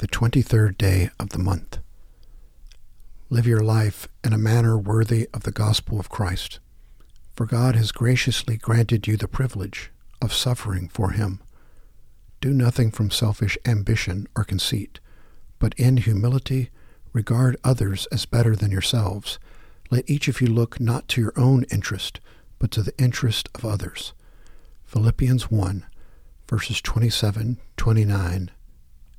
the 23rd day of the month. Live your life in a manner worthy of the gospel of Christ, for God has graciously granted you the privilege of suffering for Him. Do nothing from selfish ambition or conceit, but in humility regard others as better than yourselves. Let each of you look not to your own interest, but to the interest of others. Philippians 1, verses 27, 29,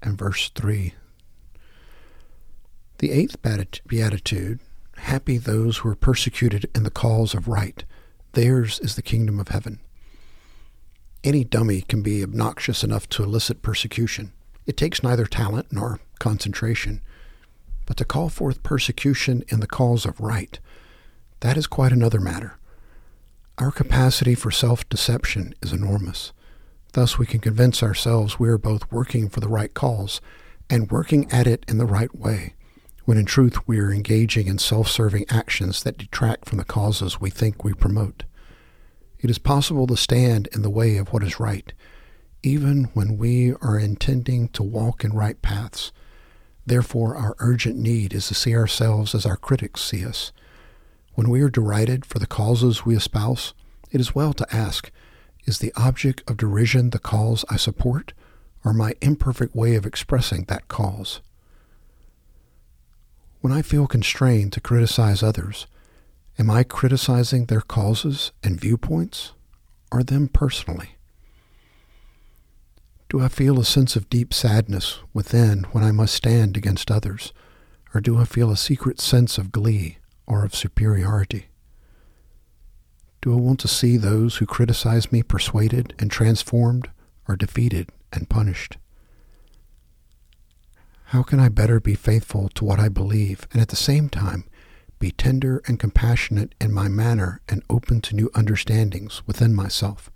and verse 3. The eighth beatitude Happy those who are persecuted in the cause of right. Theirs is the kingdom of heaven. Any dummy can be obnoxious enough to elicit persecution. It takes neither talent nor concentration. But to call forth persecution in the cause of right, that is quite another matter. Our capacity for self deception is enormous. Thus, we can convince ourselves we are both working for the right cause and working at it in the right way, when in truth we are engaging in self serving actions that detract from the causes we think we promote. It is possible to stand in the way of what is right, even when we are intending to walk in right paths. Therefore, our urgent need is to see ourselves as our critics see us. When we are derided for the causes we espouse, it is well to ask, is the object of derision the cause I support, or my imperfect way of expressing that cause? When I feel constrained to criticize others, am I criticizing their causes and viewpoints, or them personally? Do I feel a sense of deep sadness within when I must stand against others, or do I feel a secret sense of glee or of superiority? Do I want to see those who criticize me persuaded and transformed or defeated and punished? How can I better be faithful to what I believe and at the same time be tender and compassionate in my manner and open to new understandings within myself?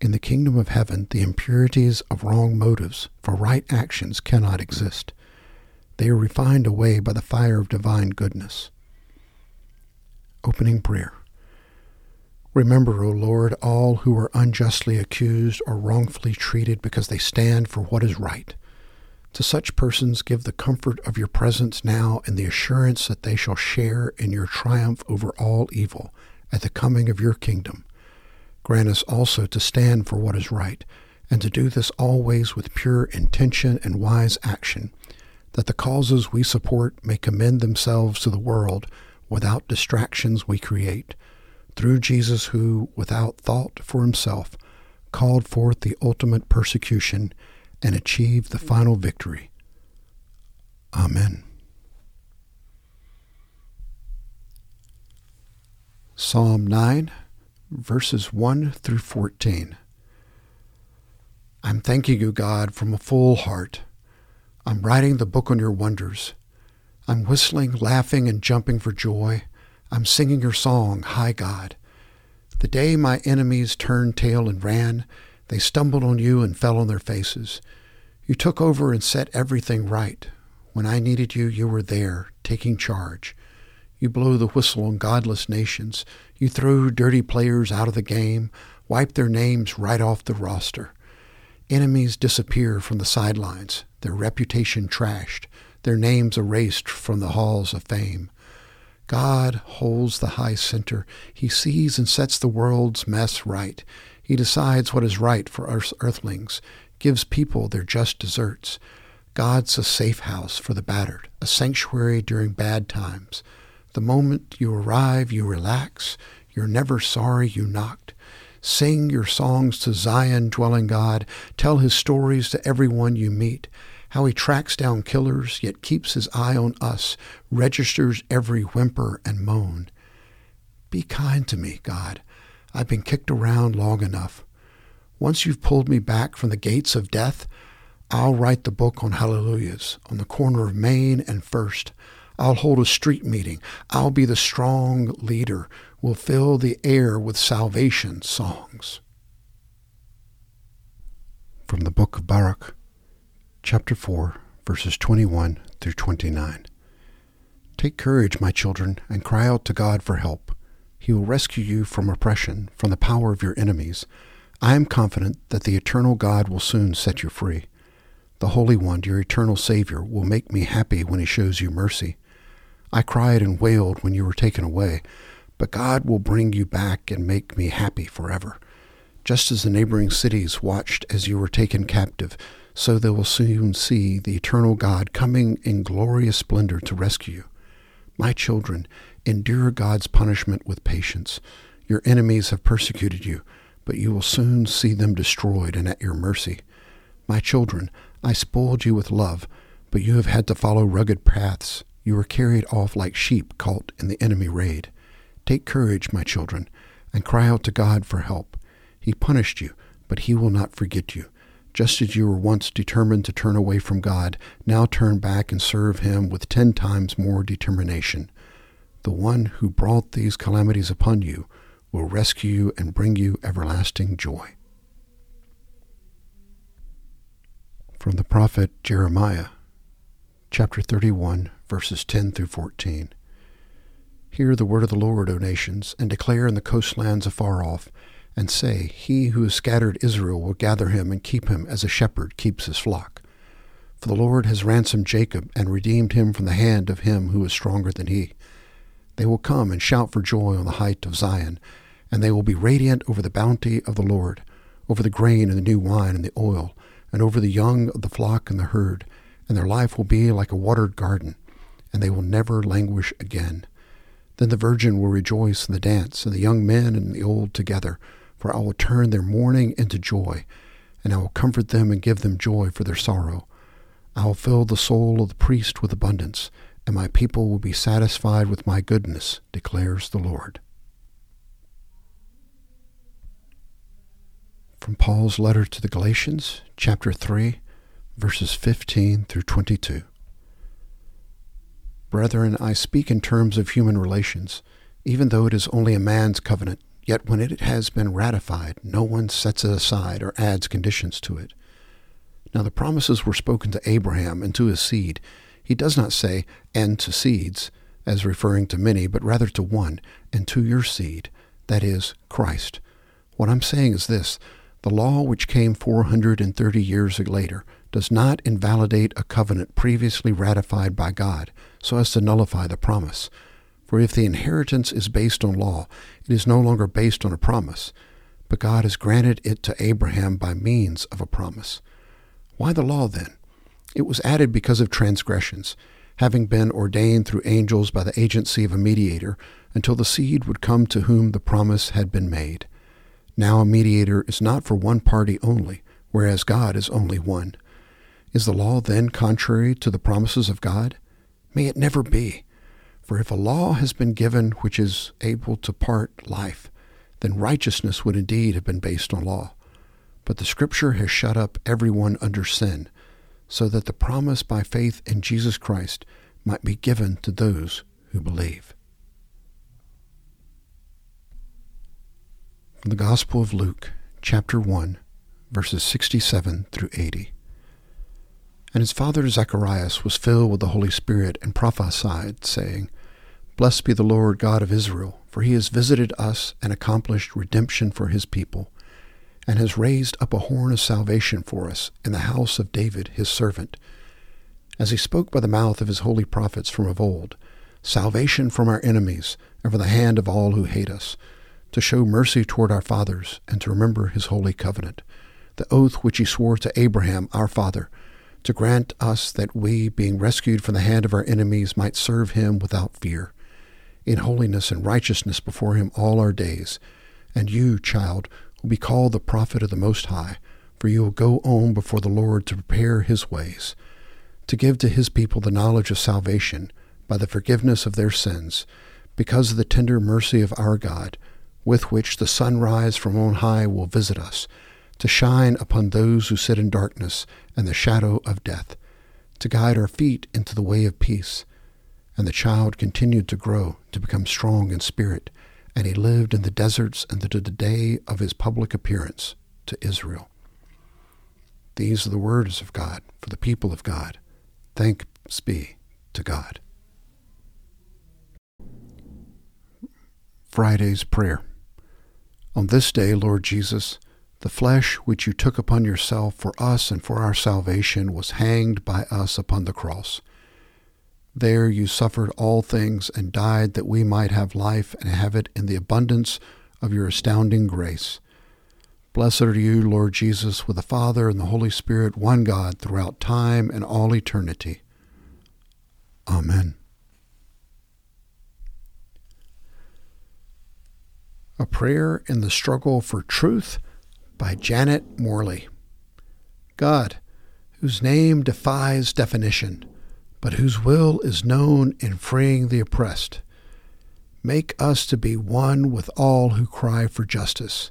In the kingdom of heaven, the impurities of wrong motives for right actions cannot exist. They are refined away by the fire of divine goodness. Opening prayer. Remember, O Lord, all who are unjustly accused or wrongfully treated because they stand for what is right. To such persons give the comfort of your presence now and the assurance that they shall share in your triumph over all evil at the coming of your kingdom. Grant us also to stand for what is right, and to do this always with pure intention and wise action, that the causes we support may commend themselves to the world without distractions we create, through Jesus, who, without thought for himself, called forth the ultimate persecution and achieved the final victory. Amen. Psalm 9, verses 1 through 14. I'm thanking you, God, from a full heart. I'm writing the book on your wonders. I'm whistling, laughing, and jumping for joy. I'm singing your song, High God. The day my enemies turned tail and ran, they stumbled on you and fell on their faces. You took over and set everything right. When I needed you, you were there, taking charge. You blow the whistle on godless nations. You throw dirty players out of the game, wipe their names right off the roster. Enemies disappear from the sidelines, their reputation trashed their names erased from the halls of fame. God holds the high center. He sees and sets the world's mess right. He decides what is right for us earthlings, gives people their just deserts. God's a safe house for the battered, a sanctuary during bad times. The moment you arrive, you relax. You're never sorry you knocked. Sing your songs to Zion dwelling God. Tell his stories to everyone you meet how he tracks down killers, yet keeps his eye on us, registers every whimper and moan. Be kind to me, God. I've been kicked around long enough. Once you've pulled me back from the gates of death, I'll write the book on hallelujahs on the corner of Main and First. I'll hold a street meeting. I'll be the strong leader. We'll fill the air with salvation songs. From the book of Baruch chapter 4, verses 21 through 29. Take courage, my children, and cry out to God for help. He will rescue you from oppression, from the power of your enemies. I am confident that the eternal God will soon set you free. The Holy One, your eternal Savior, will make me happy when he shows you mercy. I cried and wailed when you were taken away, but God will bring you back and make me happy forever. Just as the neighboring cities watched as you were taken captive, so they will soon see the eternal God coming in glorious splendor to rescue you. My children, endure God's punishment with patience. Your enemies have persecuted you, but you will soon see them destroyed and at your mercy. My children, I spoiled you with love, but you have had to follow rugged paths. You were carried off like sheep caught in the enemy raid. Take courage, my children, and cry out to God for help. He punished you, but he will not forget you. Just as you were once determined to turn away from God, now turn back and serve him with ten times more determination. The one who brought these calamities upon you will rescue you and bring you everlasting joy. From the prophet Jeremiah, chapter 31, verses 10 through 14. Hear the word of the Lord, O nations, and declare in the coastlands afar off, and say, He who has scattered Israel will gather him and keep him as a shepherd keeps his flock. For the Lord has ransomed Jacob and redeemed him from the hand of him who is stronger than he. They will come and shout for joy on the height of Zion, and they will be radiant over the bounty of the Lord, over the grain and the new wine and the oil, and over the young of the flock and the herd, and their life will be like a watered garden, and they will never languish again. Then the virgin will rejoice in the dance, and the young men and the old together, for I will turn their mourning into joy, and I will comfort them and give them joy for their sorrow. I will fill the soul of the priest with abundance, and my people will be satisfied with my goodness, declares the Lord. From Paul's letter to the Galatians, chapter 3, verses 15 through 22. Brethren, I speak in terms of human relations, even though it is only a man's covenant, yet when it has been ratified, no one sets it aside or adds conditions to it. Now the promises were spoken to Abraham and to his seed. He does not say, and to seeds, as referring to many, but rather to one, and to your seed, that is, Christ. What I'm saying is this the law, which came 430 years later, does not invalidate a covenant previously ratified by God so as to nullify the promise. For if the inheritance is based on law, it is no longer based on a promise, but God has granted it to Abraham by means of a promise. Why the law then? It was added because of transgressions, having been ordained through angels by the agency of a mediator, until the seed would come to whom the promise had been made. Now a mediator is not for one party only, whereas God is only one. Is the law then contrary to the promises of God? May it never be. For if a law has been given which is able to part life, then righteousness would indeed have been based on law. But the Scripture has shut up everyone under sin, so that the promise by faith in Jesus Christ might be given to those who believe. From the Gospel of Luke, chapter 1, verses 67 through 80. And his father Zacharias was filled with the Holy Spirit and prophesied, saying, Blessed be the Lord God of Israel, for he has visited us and accomplished redemption for his people, and has raised up a horn of salvation for us in the house of David his servant, as he spoke by the mouth of his holy prophets from of old, salvation from our enemies and from the hand of all who hate us to show mercy toward our fathers, and to remember his holy covenant, the oath which he swore to Abraham our father, to grant us that we, being rescued from the hand of our enemies, might serve him without fear, in holiness and righteousness before him all our days. And you, child, will be called the prophet of the Most High, for you will go on before the Lord to prepare his ways, to give to his people the knowledge of salvation by the forgiveness of their sins, because of the tender mercy of our God with which the sunrise from on high will visit us, to shine upon those who sit in darkness and the shadow of death, to guide our feet into the way of peace. And the child continued to grow, to become strong in spirit, and he lived in the deserts until the day of his public appearance to Israel. These are the words of God for the people of God. Thanks be to God. Friday's Prayer. On this day, Lord Jesus, The flesh which you took upon yourself for us and for our salvation was hanged by us upon the cross. There you suffered all things and died that we might have life and have it in the abundance of your astounding grace. Blessed are you, Lord Jesus, with the Father and the Holy Spirit, one God, throughout time and all eternity. Amen. A Prayer in the Struggle for Truth by Janet Morley. God, whose name defies definition, but whose will is known in freeing the oppressed, make us to be one with all who cry for justice,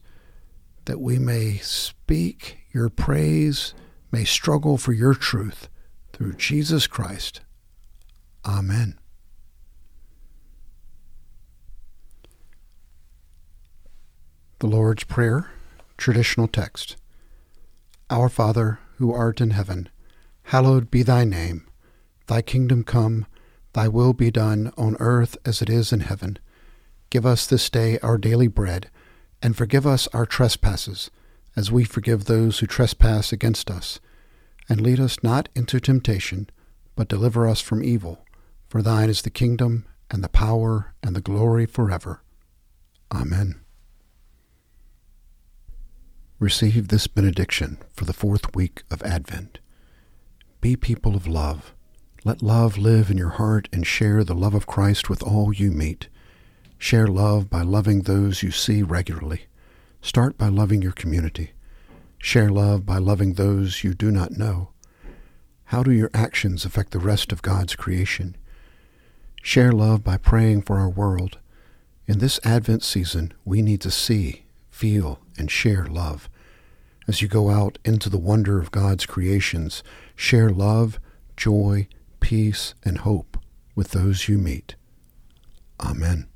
that we may speak your praise, may struggle for your truth through Jesus Christ. Amen. The Lord's Prayer Traditional text Our Father, who art in heaven, hallowed be thy name. Thy kingdom come, thy will be done on earth as it is in heaven. Give us this day our daily bread, and forgive us our trespasses, as we forgive those who trespass against us. And lead us not into temptation, but deliver us from evil. For thine is the kingdom, and the power, and the glory forever. Amen. Receive this benediction for the fourth week of Advent. Be people of love. Let love live in your heart and share the love of Christ with all you meet. Share love by loving those you see regularly. Start by loving your community. Share love by loving those you do not know. How do your actions affect the rest of God's creation? Share love by praying for our world. In this Advent season, we need to see, feel, and share love. As you go out into the wonder of God's creations, share love, joy, peace, and hope with those you meet. Amen.